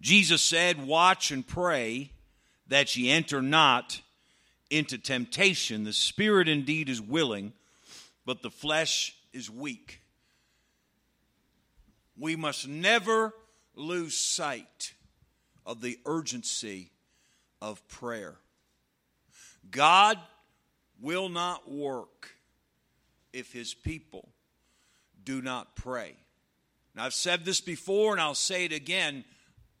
Jesus said, Watch and pray that ye enter not into temptation. The spirit indeed is willing, but the flesh is weak. We must never lose sight of the urgency of prayer. God will not work if his people do not pray. Now, I've said this before and I'll say it again.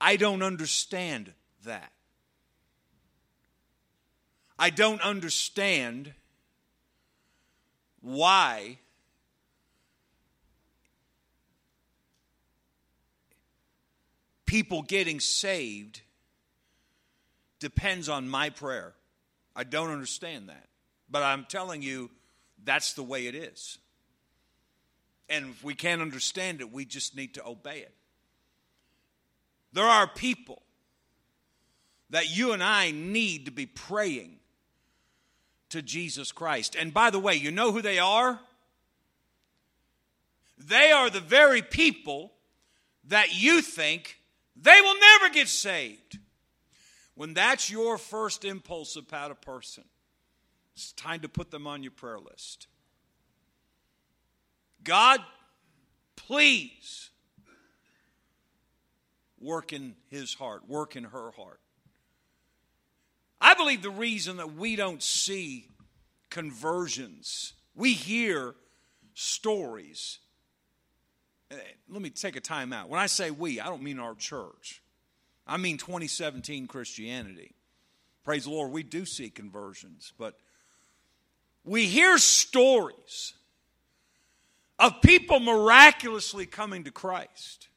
I don't understand that. I don't understand why people getting saved depends on my prayer. I don't understand that. But I'm telling you, that's the way it is. And if we can't understand it, we just need to obey it. There are people that you and I need to be praying to Jesus Christ. And by the way, you know who they are? They are the very people that you think they will never get saved. When that's your first impulse about a person, it's time to put them on your prayer list. God, please work in his heart, work in her heart. I believe the reason that we don't see conversions, we hear stories. Eh, let me take a time out. When I say we, I don't mean our church. I mean 2017 Christianity. Praise the Lord, we do see conversions, but we hear stories of people miraculously coming to Christ.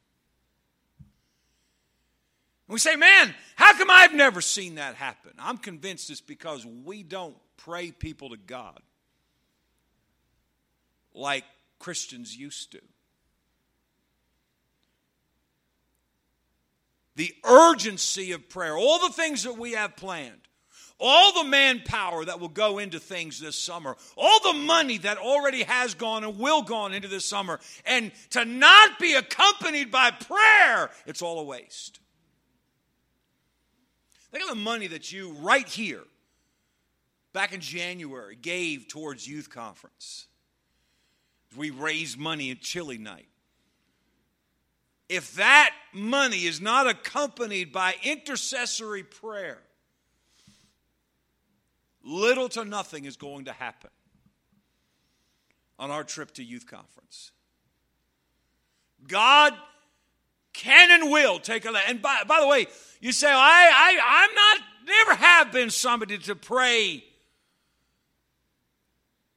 We say, man, how come I've never seen that happen? I'm convinced it's because we don't pray people to God like Christians used to. the urgency of prayer, all the things that we have planned, all the manpower that will go into things this summer, all the money that already has gone and will go into this summer, and to not be accompanied by prayer, it's all a waste. Think of the money that you, right here, back in January, gave towards youth conference. We raised money at chili night if that money is not accompanied by intercessory prayer, little to nothing is going to happen on our trip to youth conference. God can and will take a and by, by the way, you say, I, I I'm not never have been somebody to pray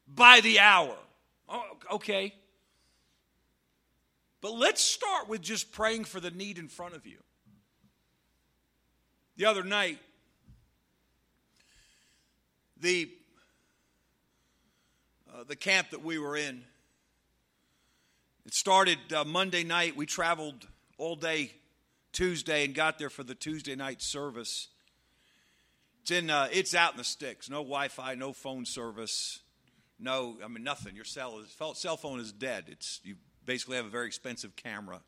by the hour. Oh, okay. But let's start with just praying for the need in front of you. The other night, the uh, the camp that we were in. It started uh, Monday night. We traveled all day Tuesday and got there for the Tuesday night service. It's in. Uh, it's out in the sticks. No Wi-Fi, no phone service, no. I mean nothing. Your cell is cell phone is dead. It's you basically have a very expensive camera.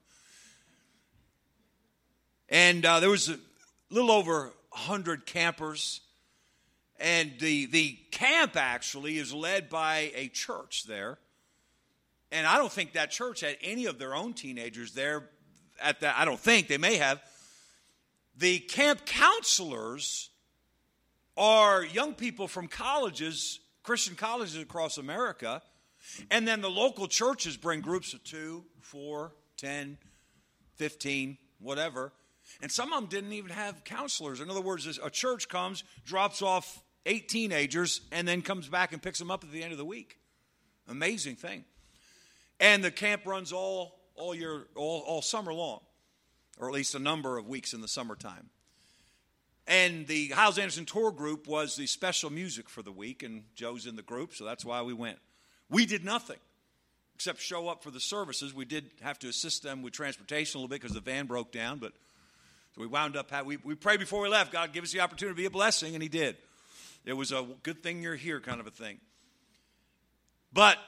And uh, there was a little over 100 campers. And the, the camp actually is led by a church there. And I don't think that church had any of their own teenagers there at that. I don't think they may have. The camp counselors are young people from colleges, Christian colleges across America and then the local churches bring groups of two, four, ten, fifteen, whatever. And some of them didn't even have counselors. In other words, a church comes, drops off eight teenagers, and then comes back and picks them up at the end of the week. Amazing thing. And the camp runs all, all year, all, all summer long, or at least a number of weeks in the summertime. And the Hyles Anderson tour group was the special music for the week, and Joe's in the group, so that's why we went. We did nothing except show up for the services. We did have to assist them with transportation a little bit because the van broke down, but so we wound up, we, we prayed before we left, God, give us the opportunity to be a blessing, and He did. It was a good thing you're here kind of a thing. But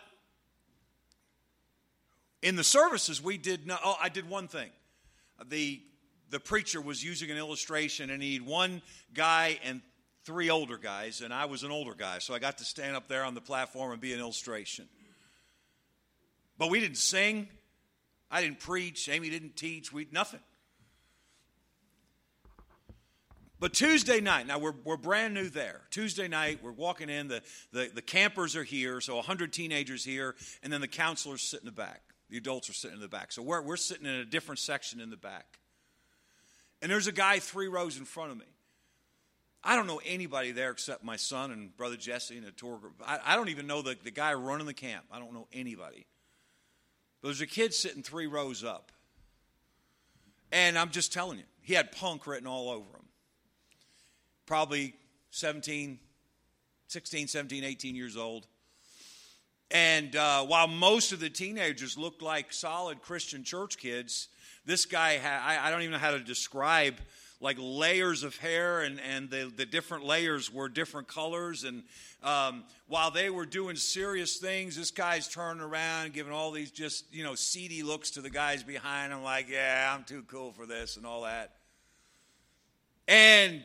in the services, we did no, oh, I did one thing. The the preacher was using an illustration, and he had one guy and three older guys, and I was an older guy, so I got to stand up there on the platform and be an illustration. But we didn't sing, I didn't preach, Amy didn't teach, we nothing. But Tuesday night, now we're, we're brand new there. Tuesday night, we're walking in, the, the, the campers are here, so 100 teenagers here, and then the counselors sit in the back. The adults are sitting in the back. So we're, we're sitting in a different section in the back. And there's a guy three rows in front of me. I don't know anybody there except my son and brother Jesse and a tour group. I, I don't even know the, the guy running the camp. I don't know anybody. But there's a kid sitting three rows up. And I'm just telling you, he had punk written all over him probably 17, 16, 17, 18 years old. And uh, while most of the teenagers looked like solid Christian church kids, this guy, had, I, I don't even know how to describe like layers of hair, and, and the, the different layers were different colors. And um, while they were doing serious things, this guy's turning around, giving all these just, you know, seedy looks to the guys behind him, like, yeah, I'm too cool for this, and all that. And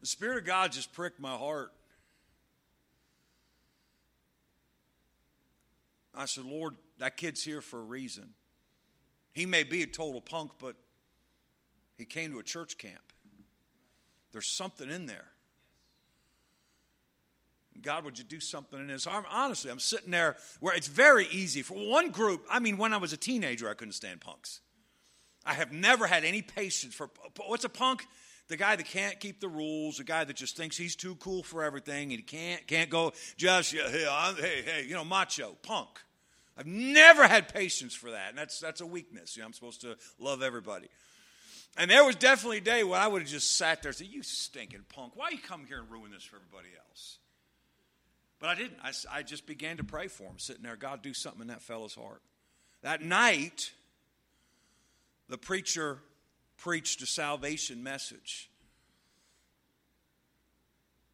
the Spirit of God just pricked my heart. I said, Lord, that kid's here for a reason. He may be a total punk, but he came to a church camp. There's something in there. God, would you do something in his arm? Honestly, I'm sitting there where it's very easy. For one group, I mean, when I was a teenager, I couldn't stand punks. I have never had any patience for what's a punk? the guy that can't keep the rules, the guy that just thinks he's too cool for everything, and he can't can't go just hey, I'm, hey hey you know macho punk. I've never had patience for that, and that's that's a weakness. You know, I'm supposed to love everybody. And there was definitely a day when I would have just sat there and said, "You stinking punk! Why you come here and ruin this for everybody else?" But I didn't. I, I just began to pray for him, sitting there. God, do something in that fellow's heart. That night, the preacher preached a salvation message.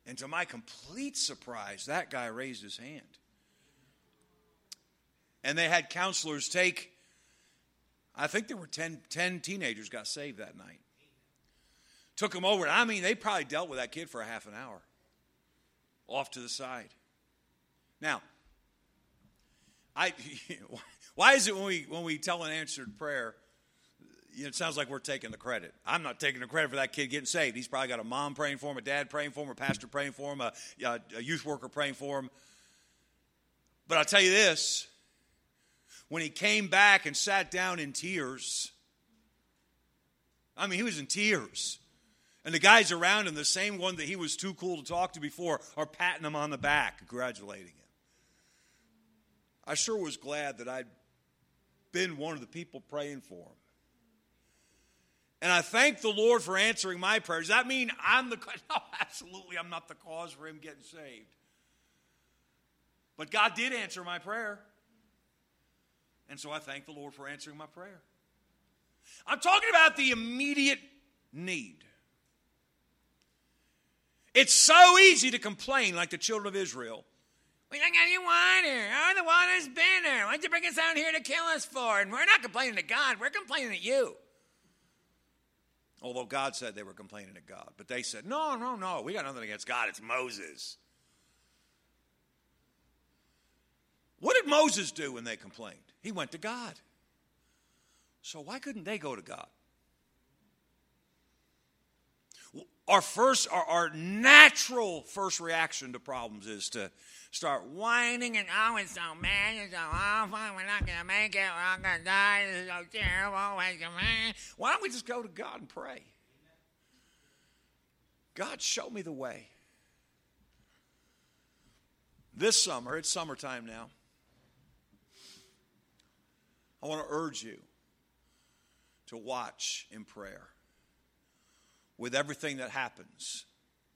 And to my complete surprise, that guy raised his hand. And they had counselors take, I think there were 10, 10 teenagers got saved that night. Took them over. I mean, they probably dealt with that kid for a half an hour off to the side. Now, I, why is it when we, when we tell an answered prayer, you know, it sounds like we're taking the credit. I'm not taking the credit for that kid getting saved. He's probably got a mom praying for him, a dad praying for him, a pastor praying for him, a, a youth worker praying for him. But I'll tell you this when he came back and sat down in tears, I mean, he was in tears. And the guys around him, the same one that he was too cool to talk to before, are patting him on the back, congratulating him. I sure was glad that I'd been one of the people praying for him. And I thank the Lord for answering my prayers. Does that mean I'm the no, absolutely I'm not the cause for him getting saved. But God did answer my prayer. And so I thank the Lord for answering my prayer. I'm talking about the immediate need. It's so easy to complain like the children of Israel. We don't got any water. Oh, the water's bitter. Why'd you bring us out here to kill us for? And we're not complaining to God, we're complaining to you. Although God said they were complaining to God. But they said, no, no, no, we got nothing against God. It's Moses. What did Moses do when they complained? He went to God. So why couldn't they go to God? Our first, our, our natural first reaction to problems is to start whining and oh, it's so bad, it's so awful, we're not going to make it, we're all going to die, is so terrible. Why don't we just go to God and pray? God, show me the way. This summer, it's summertime now. I want to urge you to watch in prayer with everything that happens.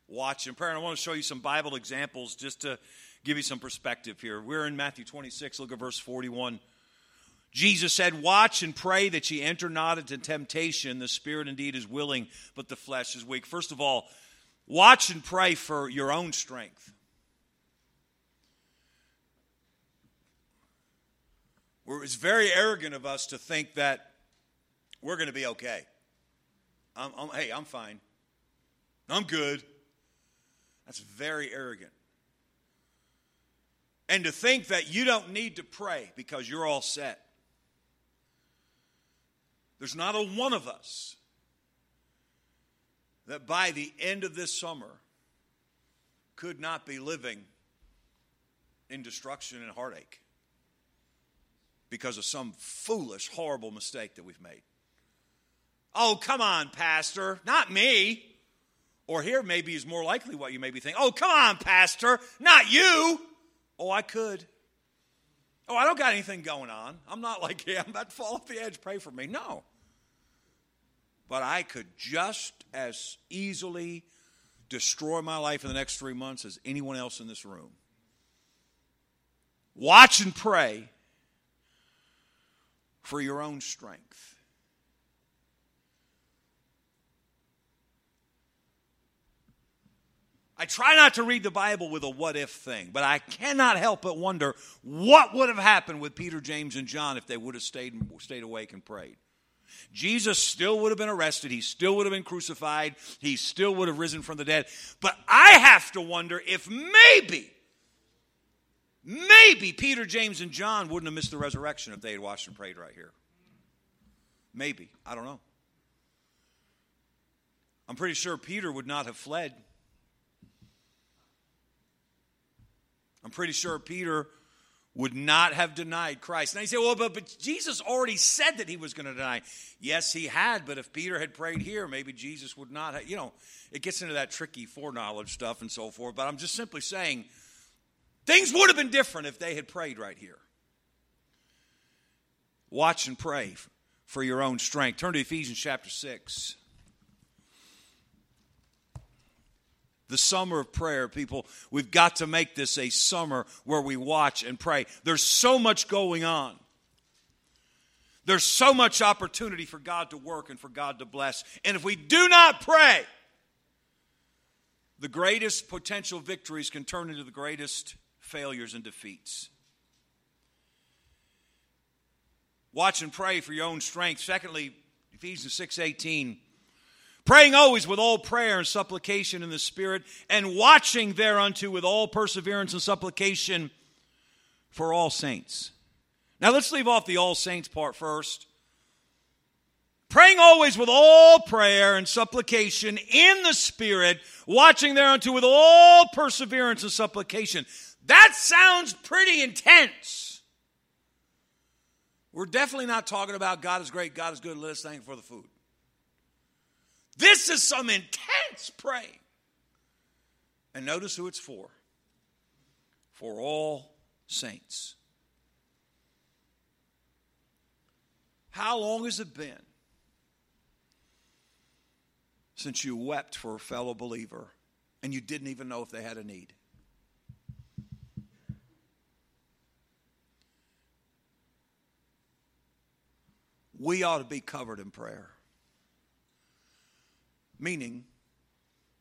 Watch in prayer. And I want to show you some Bible examples just to give you some perspective here. We're in Matthew 26, look at verse 41. Jesus said, Watch and pray that ye enter not into temptation. The spirit indeed is willing, but the flesh is weak. First of all, watch and pray for your own strength. It's very arrogant of us to think that we're going to be okay. I'm, I'm, hey, I'm fine. I'm good. That's very arrogant. And to think that you don't need to pray because you're all set. There's not a one of us that by the end of this summer could not be living in destruction and heartache because of some foolish, horrible mistake that we've made. Oh, come on, Pastor, not me. Or here, maybe is more likely what you may be thinking. Oh, come on, Pastor, not you. Oh, I could. Oh, I don't got anything going on. I'm not like, yeah, I'm about to fall off the edge. Pray for me. No. But I could just as easily destroy my life in the next three months as anyone else in this room. Watch and pray for your own strength. I try not to read the Bible with a what if thing, but I cannot help but wonder what would have happened with Peter, James, and John if they would have stayed, stayed awake and prayed. Jesus still would have been arrested. He still would have been crucified. He still would have risen from the dead. But I have to wonder if maybe, maybe Peter, James, and John wouldn't have missed the resurrection if they had watched and prayed right here. Maybe. I don't know. I'm pretty sure Peter would not have fled. I'm pretty sure Peter would not have denied Christ. Now you say, well, but, but Jesus already said that he was going to deny. Yes, he had, but if Peter had prayed here, maybe Jesus would not have. You know, it gets into that tricky foreknowledge stuff and so forth, but I'm just simply saying things would have been different if they had prayed right here. Watch and pray for your own strength. Turn to Ephesians chapter 6. the summer of prayer, people. We've got to make this a summer where we watch and pray. There's so much going on. There's so much opportunity for God to work and for God to bless. And if we do not pray, the greatest potential victories can turn into the greatest failures and defeats. Watch and pray for your own strength. Secondly, Ephesians 6:18 praying always with all prayer and supplication in the Spirit, and watching thereunto with all perseverance and supplication for all saints. Now let's leave off the all saints part first. Praying always with all prayer and supplication in the Spirit, watching thereunto with all perseverance and supplication. That sounds pretty intense. We're definitely not talking about God is great, God is good, let us thank for the food. This is some intense praying. And notice who it's for for all saints. How long has it been since you wept for a fellow believer and you didn't even know if they had a need? We ought to be covered in prayer. Meaning,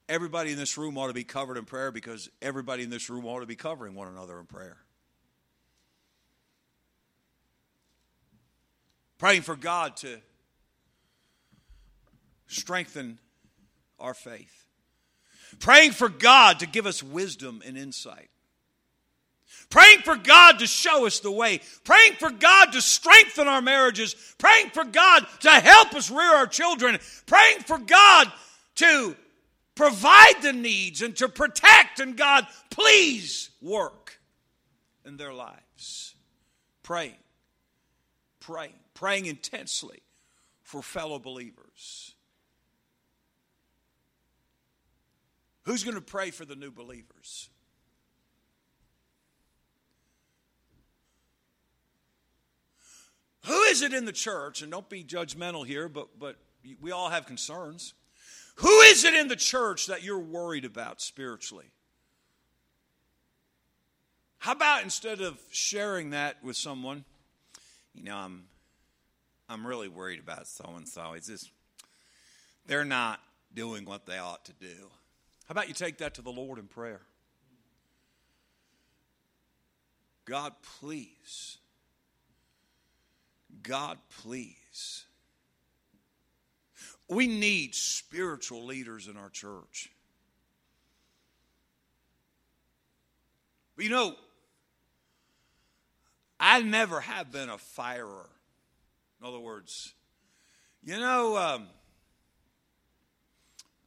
everybody in this room ought to be covered in prayer because everybody in this room ought to be covering one another in prayer. Praying for God to strengthen our faith. Praying for God to give us wisdom and insight. Praying for God to show us the way. Praying for God to strengthen our marriages. Praying for God to help us rear our children. Praying for God to provide the needs and to protect, and God, please work in their lives. Praying, praying, praying intensely for fellow believers. Who's going to pray for the new believers? Who is it in the church, and don't be judgmental here, but, but we all have concerns. Who is it in the church that you're worried about spiritually? How about instead of sharing that with someone, you know, I'm I'm really worried about so and so. It's just they're not doing what they ought to do. How about you take that to the Lord in prayer? God, please. God, please We need spiritual leaders in our church. But you know, I never have been a firer. In other words, you know, um,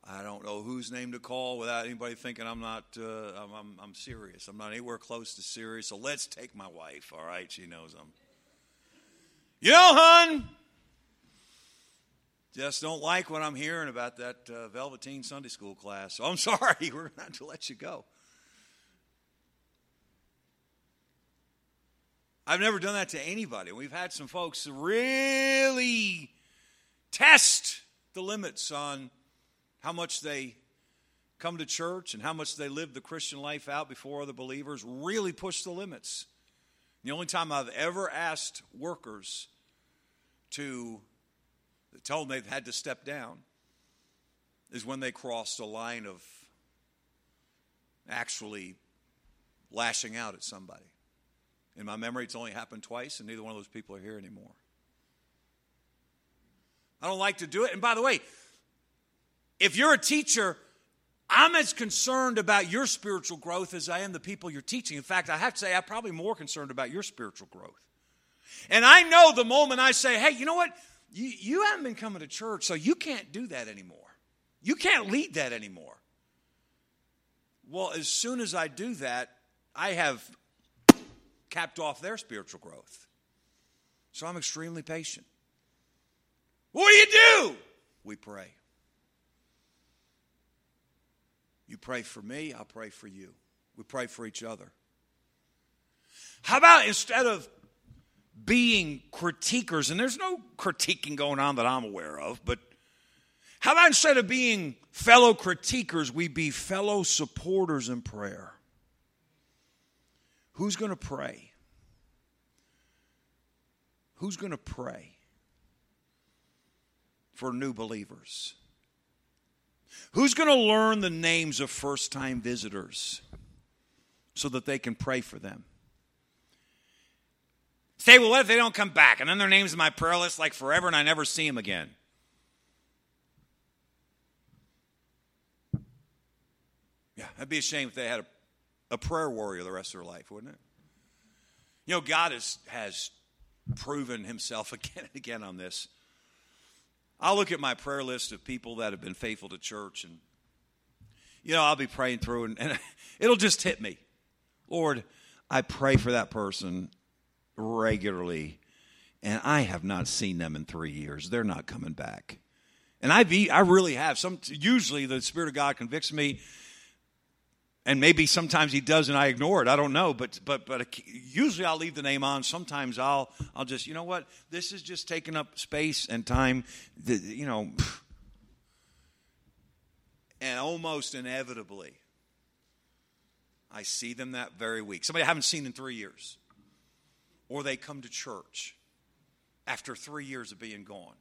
I don't know whose name to call without anybody thinking I'm not, uh, I'm, I'm, I'm, serious. I'm not anywhere close to serious. So let's take my wife, all right? She knows I'm. You know, hon, just don't like what I'm hearing about that uh, Velveteen Sunday school class. So I'm sorry, we're going to have to let you go. I've never done that to anybody. We've had some folks really test the limits on how much they come to church and how much they live the Christian life out before other believers, really push the limits. The only time I've ever asked workers to tell them they've had to step down is when they crossed a line of actually lashing out at somebody. In my memory, it's only happened twice, and neither one of those people are here anymore. I don't like to do it. And by the way, if you're a teacher, I'm as concerned about your spiritual growth as I am the people you're teaching. In fact, I have to say, I'm probably more concerned about your spiritual growth. And I know the moment I say, hey, you know what? You, you haven't been coming to church, so you can't do that anymore. You can't lead that anymore. Well, as soon as I do that, I have capped off their spiritual growth. So I'm extremely patient. What do you do? We pray. You pray for me, I'll pray for you. We pray for each other. How about instead of being critiquers, and there's no critiquing going on that I'm aware of, but how about instead of being fellow critiquers, we be fellow supporters in prayer? Who's going to pray? Who's going to pray for new believers? Who's going to learn the names of first time visitors so that they can pray for them? Say, well, what if they don't come back? And then their name's in my prayer list like forever and I never see them again. Yeah, that'd be a shame if they had a, a prayer warrior the rest of their life, wouldn't it? You know, God has, has proven himself again and again on this. I'll look at my prayer list of people that have been faithful to church, and, you know, I'll be praying through, and, and it'll just hit me. Lord, I pray for that person regularly, and I have not seen them in three years. They're not coming back. And I, I really have. Some usually the Spirit of God convicts me, and maybe sometimes He does, and I ignore it. I don't know, but but but usually I'll leave the name on. Sometimes I'll I'll just you know what this is just taking up space and time. You know, and almost inevitably, I see them that very week. Somebody I haven't seen in three years or they come to church after three years of being gone.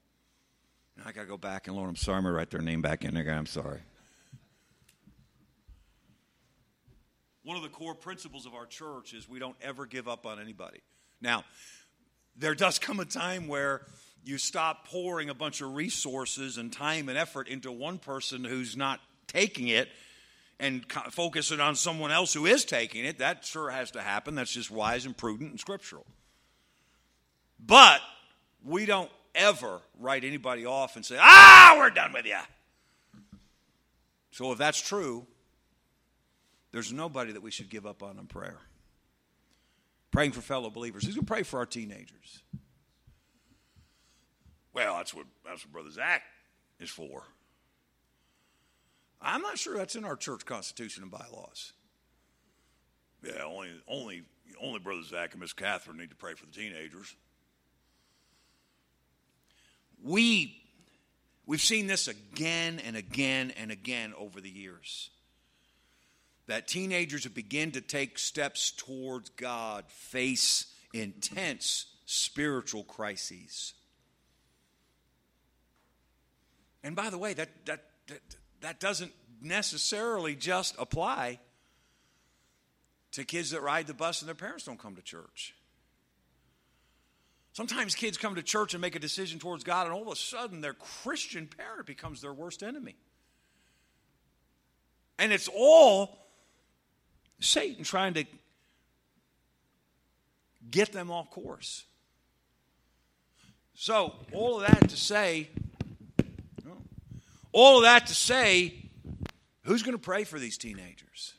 And I got to go back and, Lord, I'm sorry, I'm to write their name back in there. I'm sorry. One of the core principles of our church is we don't ever give up on anybody. Now, there does come a time where you stop pouring a bunch of resources and time and effort into one person who's not taking it and focusing on someone else who is taking it. That sure has to happen. That's just wise and prudent and scriptural. But we don't ever write anybody off and say, ah, we're done with you. So if that's true, there's nobody that we should give up on in prayer. Praying for fellow believers. Who's going to pray for our teenagers? Well, that's what, that's what Brother Zach is for. I'm not sure that's in our church constitution and bylaws. Yeah, only only only Brother Zach and Miss Catherine need to pray for the teenagers we we've seen this again and again and again over the years that teenagers begin to take steps towards God face intense spiritual crises. And by the way, that, that, that, that doesn't necessarily just apply to kids that ride the bus and their parents don't come to church. Sometimes kids come to church and make a decision towards God, and all of a sudden their Christian parent becomes their worst enemy. And it's all Satan trying to get them off course. So, all of that to say, all of that to say, who's going to pray for these teenagers?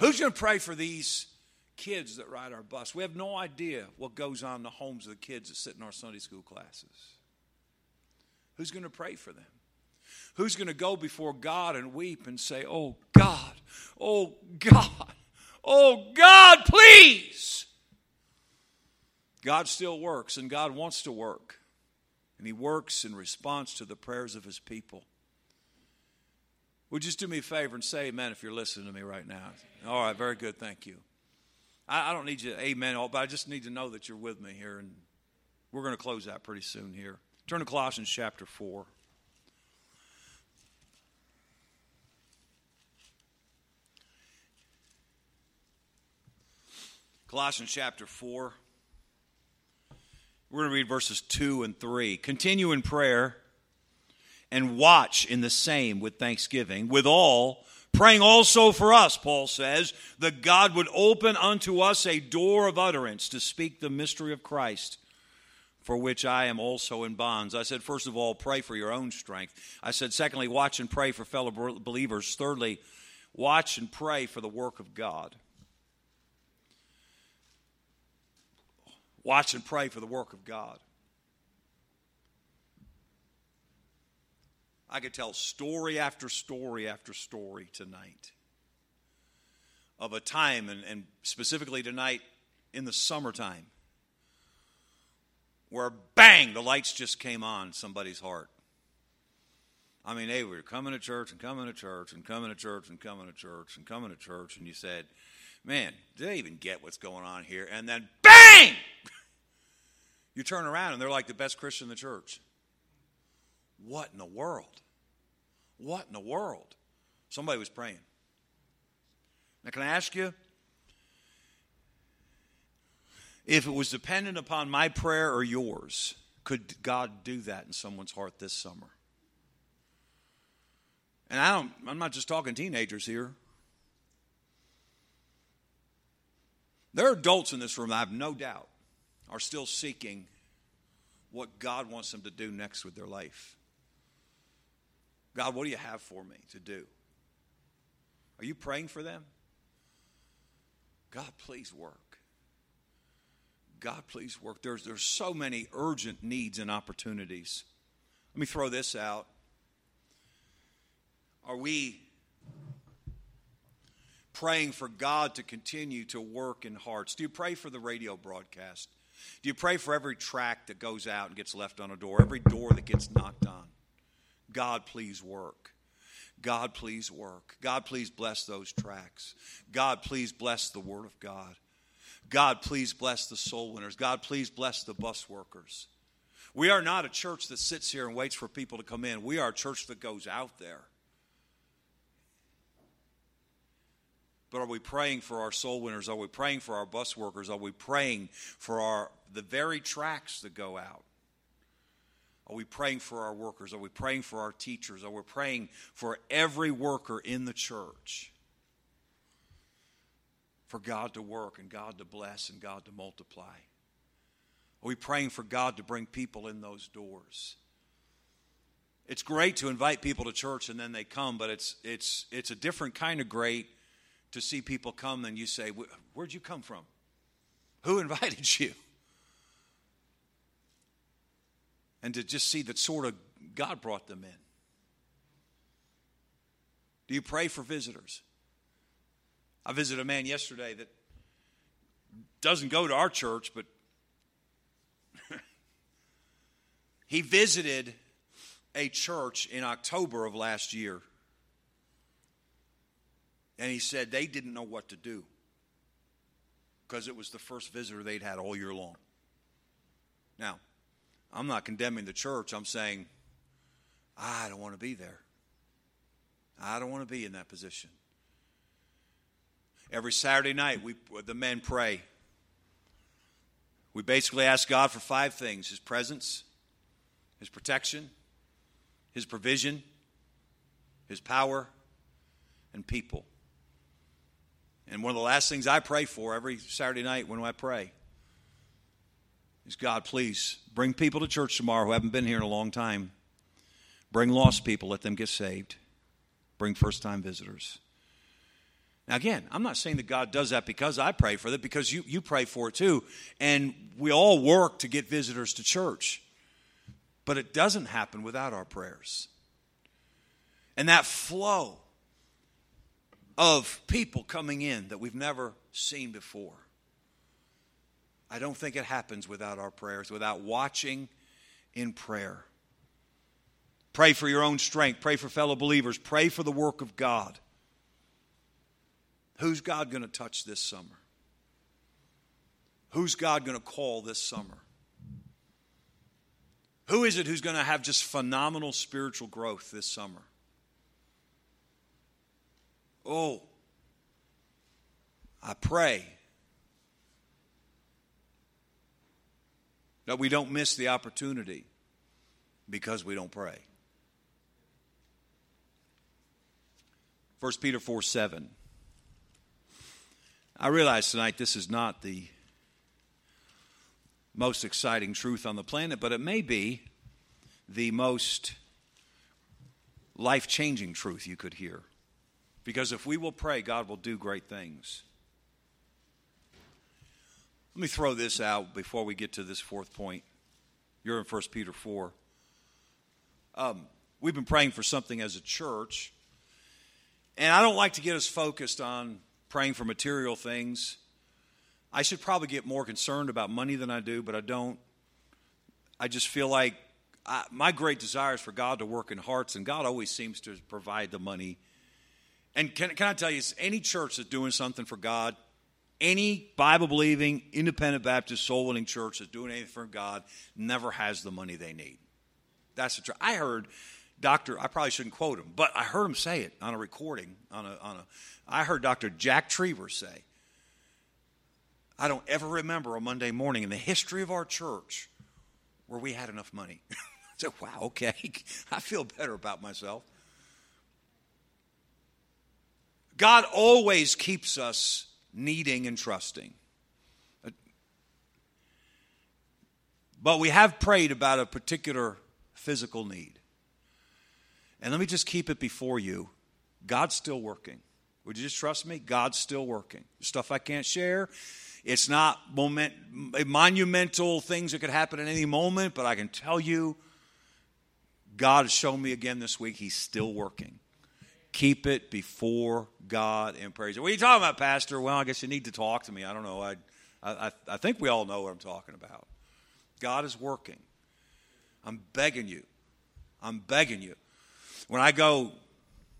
Who's going to pray for these kids that ride our bus? We have no idea what goes on in the homes of the kids that sit in our Sunday school classes. Who's going to pray for them? Who's going to go before God and weep and say, Oh God, oh God, oh God, please? God still works and God wants to work. And He works in response to the prayers of His people. Would you just do me a favor and say amen if you're listening to me right now? All right, very good. Thank you. I, I don't need you amen, but I just need to know that you're with me here. And we're going to close out pretty soon here. Turn to Colossians chapter 4. Colossians chapter 4. We're going to read verses 2 and 3. Continue in prayer and watch in the same with thanksgiving, with all, praying also for us, Paul says, that God would open unto us a door of utterance to speak the mystery of Christ, for which I am also in bonds. I said, first of all, pray for your own strength. I said, secondly, watch and pray for fellow believers. Thirdly, watch and pray for the work of God. Watch and pray for the work of God. I could tell story after story after story tonight of a time, and, and specifically tonight in the summertime, where bang, the lights just came on somebody's heart. I mean, they were coming to church and coming to church and coming to church and coming to church and coming to church, and you said, Man, do they even get what's going on here? And then bang! you turn around and they're like the best Christian in the church. What in the world? What in the world? Somebody was praying. Now, can I ask you? If it was dependent upon my prayer or yours, could God do that in someone's heart this summer? And I don't, I'm not just talking teenagers here. There are adults in this room, I have no doubt, are still seeking what God wants them to do next with their life. God, what do you have for me to do? Are you praying for them? God, please work. God, please work. There's, there's so many urgent needs and opportunities. Let me throw this out. Are we praying for God to continue to work in hearts? Do you pray for the radio broadcast? Do you pray for every track that goes out and gets left on a door, every door that gets knocked on? God, please work. God, please work. God, please bless those tracks. God, please bless the Word of God. God, please bless the soul winners. God, please bless the bus workers. We are not a church that sits here and waits for people to come in. We are a church that goes out there. But are we praying for our soul winners? Are we praying for our bus workers? Are we praying for our the very tracks that go out? Are we praying for our workers? Are we praying for our teachers? Are we praying for every worker in the church? For God to work and God to bless and God to multiply? Are we praying for God to bring people in those doors? It's great to invite people to church and then they come, but it's, it's, it's a different kind of great to see people come and you say, Where'd you come from? Who invited you? and to just see that sort of God brought them in. Do you pray for visitors? I visited a man yesterday that doesn't go to our church, but he visited a church in October of last year. And he said they didn't know what to do because it was the first visitor they'd had all year long. Now, I'm not condemning the church. I'm saying, I don't want to be there. I don't want to be in that position. Every Saturday night, we, the men pray. We basically ask God for five things His presence, His protection, His provision, His power, and people. And one of the last things I pray for every Saturday night when I pray is God, please bring people to church tomorrow who haven't been here in a long time. Bring lost people, let them get saved. Bring first time visitors. Now, again, I'm not saying that God does that because I pray for it, because you, you pray for it too. And we all work to get visitors to church. But it doesn't happen without our prayers. And that flow of people coming in that we've never seen before. I don't think it happens without our prayers, without watching in prayer. Pray for your own strength. Pray for fellow believers. Pray for the work of God. Who's God going to touch this summer? Who's God going to call this summer? Who is it who's going to have just phenomenal spiritual growth this summer? Oh, I pray that we don't miss the opportunity because we don't pray. 1 Peter 4 7. I realize tonight this is not the most exciting truth on the planet, but it may be the most life changing truth you could hear. Because if we will pray, God will do great things. Let me throw this out before we get to this fourth point. You're in 1 Peter 4. Um, we've been praying for something as a church, and I don't like to get us focused on praying for material things. I should probably get more concerned about money than I do, but I don't. I just feel like I, my great desire is for God to work in hearts, and God always seems to provide the money and can, can I tell you, any church that's doing something for God, any Bible believing, independent Baptist, soul winning church that's doing anything for God never has the money they need. That's the truth. I heard Dr. I probably shouldn't quote him, but I heard him say it on a recording. On a, on a, I heard Dr. Jack Trieber say, I don't ever remember a Monday morning in the history of our church where we had enough money. I said, wow, okay. I feel better about myself. God always keeps us needing and trusting. But we have prayed about a particular physical need. And let me just keep it before you God's still working. Would you just trust me? God's still working. Stuff I can't share. It's not moment, monumental things that could happen at any moment, but I can tell you, God has shown me again this week, He's still working keep it before God in prayer. What are you talking about, Pastor? Well, I guess you need to talk to me. I don't know. I, I, I think we all know what I'm talking about. God is working. I'm begging you. I'm begging you. When I go,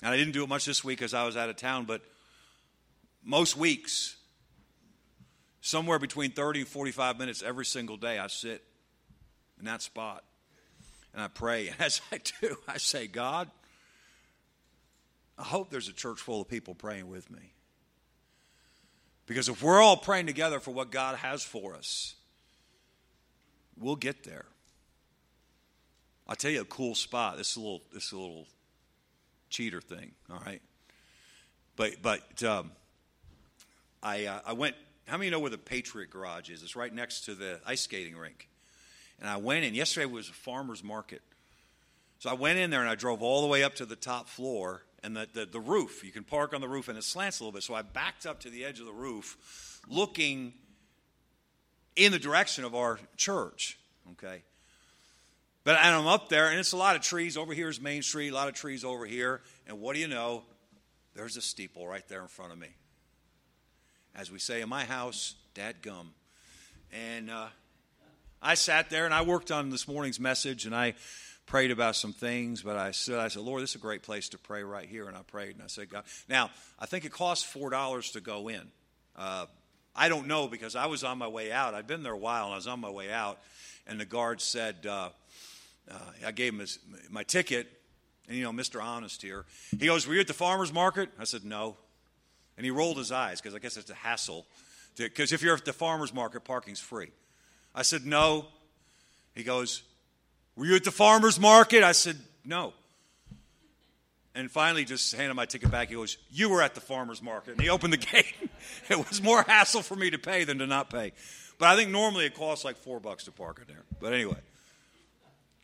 and I didn't do it much this week because I was out of town, but most weeks, somewhere between 30 and 45 minutes every single day, I sit in that spot and I pray. And as I do, I say, God, I hope there's a church full of people praying with me. Because if we're all praying together for what God has for us, we'll get there. I'll tell you a cool spot. This is a little, this is a little cheater thing, all right? But, but um, I, uh, I went, how many know where the Patriot Garage is? It's right next to the ice skating rink. And I went in, yesterday was a farmer's market. So I went in there and I drove all the way up to the top floor and the, the, the, roof. You can park on the roof and it slants a little bit. So I backed up to the edge of the roof, looking in the direction of our church. Okay. But and I'm up there, and it's a lot of trees. Over here is Main Street, a lot of trees over here. And what do you know? There's a steeple right there in front of me. As we say in my house, Dad gum. And uh, I sat there and I worked on this morning's message, and I prayed about some things, but I said, I said, Lord, this is a great place to pray right here. And I prayed and I said, God. Now, I think it costs $4 to go in. Uh, I don't know because I was on my way out. I'd been there a while and I was on my way out. And the guard said, uh, uh, I gave him his, my ticket. And, you know, Mr. Honest here. He goes, Were you at the farmer's market? I said, No. And he rolled his eyes because I guess it's a hassle. Because if you're at the farmer's market, parking's free. I said, No. He goes, Were you at the farmer's market? I said, No. And finally, just handed my ticket back. He goes, You were at the farmer's market. And he opened the gate. it was more hassle for me to pay than to not pay. But I think normally it costs like four bucks to park in there. But anyway,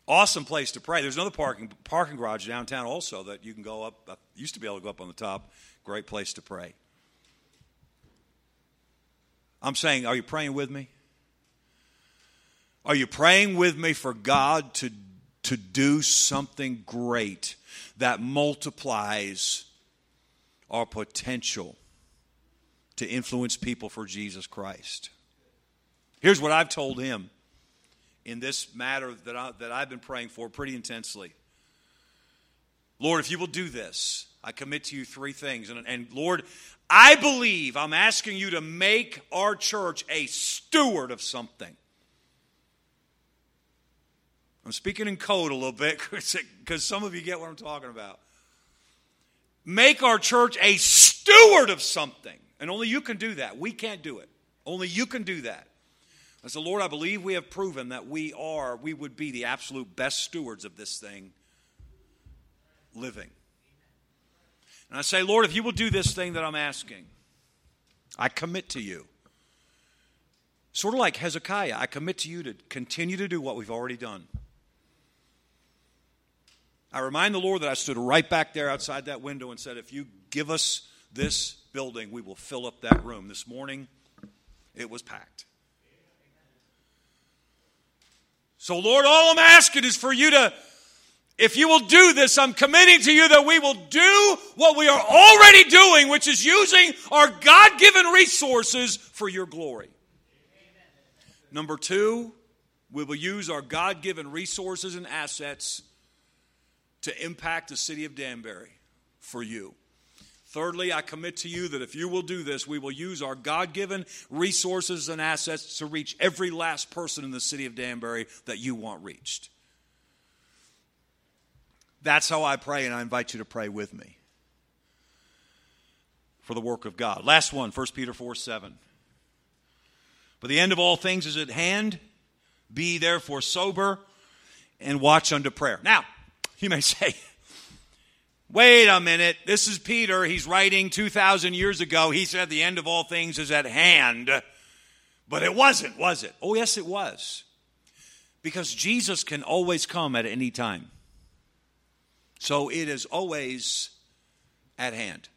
awesome place to pray. There's another parking, parking garage downtown also that you can go up. I used to be able to go up on the top. Great place to pray. I'm saying, are you praying with me? Are you praying with me for God to, to do something great that multiplies our potential to influence people for Jesus Christ? Here's what I've told him in this matter that, I, that I've been praying for pretty intensely. Lord, if you will do this, I commit to you three things. And, and Lord, I believe I'm asking you to make our church a steward of something. I'm speaking in code a little bit because some of you get what I'm talking about. Make our church a steward of something. And only you can do that. We can't do it. Only you can do that. I said, Lord, I believe we have proven that we are, we would be the absolute best stewards of this thing living. And I say, Lord, if you will do this thing that I'm asking, I commit to you. Sort of like Hezekiah, I commit to you to continue to do what we've already done. I remind the Lord that I stood right back there outside that window and said, If you give us this building, we will fill up that room. This morning, it was packed. So, Lord, all I'm asking is for you to if you will do this, I'm committing to you that we will do what we are already doing, which is using our God given resources for your glory. Number two, we will use our God given resources and assets to impact the city of Danbury for you. Thirdly, I commit to you that if you will do this, we will use our God given resources and assets to reach every last person in the city of Danbury that you want reached. That's how I pray, and I invite you to pray with me for the work of God. Last one, 1 Peter 4 7. But the end of all things is at hand. Be therefore sober and watch unto prayer. Now, you may say, wait a minute, this is Peter. He's writing 2,000 years ago. He said the end of all things is at hand. But it wasn't, was it? Oh, yes, it was. Because Jesus can always come at any time. So it is always at hand.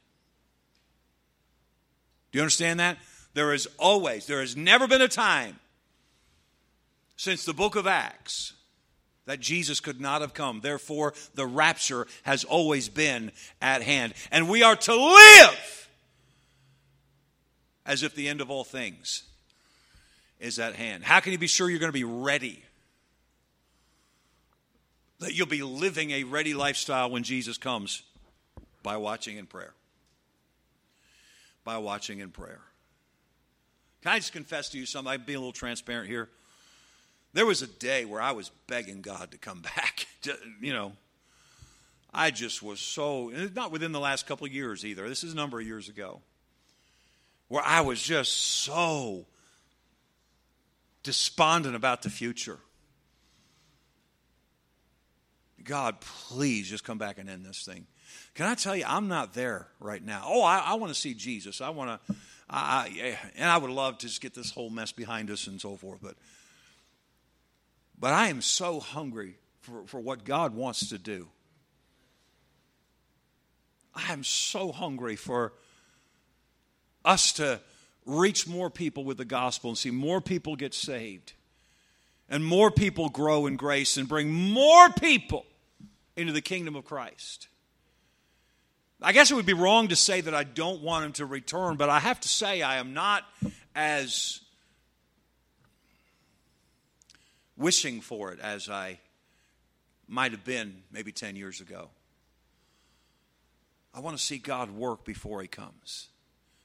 Do you understand that? There is always, there has never been a time since the book of Acts that Jesus could not have come. Therefore, the rapture has always been at hand. And we are to live as if the end of all things is at hand. How can you be sure you're going to be ready? that you'll be living a ready lifestyle when Jesus comes by watching in prayer. By watching in prayer. Can I just confess to you something? I'm being a little transparent here. There was a day where I was begging God to come back. you know, I just was so, not within the last couple of years either. This is a number of years ago, where I was just so despondent about the future. God, please just come back and end this thing. Can I tell you, I'm not there right now. Oh, I, I want to see Jesus. I want to, I, and I would love to just get this whole mess behind us and so forth. But, but I am so hungry for, for what God wants to do. I am so hungry for us to reach more people with the gospel and see more people get saved and more people grow in grace and bring more people into the kingdom of Christ. I guess it would be wrong to say that I don't want him to return, but I have to say I am not as wishing for it as I might have been maybe 10 years ago. I want to see God work before he comes.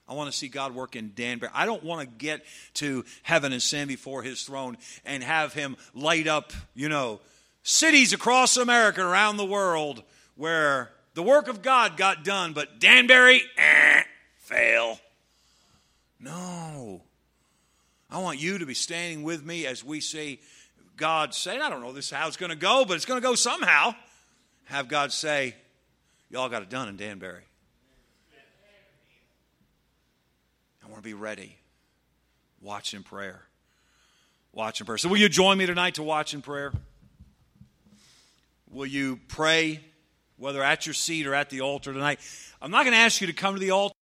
I want to see God work in Danbury. I don't want to get to heaven and stand before his throne and have him light up, you know, cities across America, around the world, where the work of God got done, but Danbury, eh, fail. No. I want you to be standing with me as we see God say, I don't know this how it's going to go, but it's going to go somehow. Have God say, Y'all got it done in Danbury. I want to be ready. Watch in prayer. Watch in prayer. So, will you join me tonight to watch in prayer? Will you pray, whether at your seat or at the altar tonight? I'm not going to ask you to come to the altar.